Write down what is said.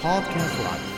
Podcast Live.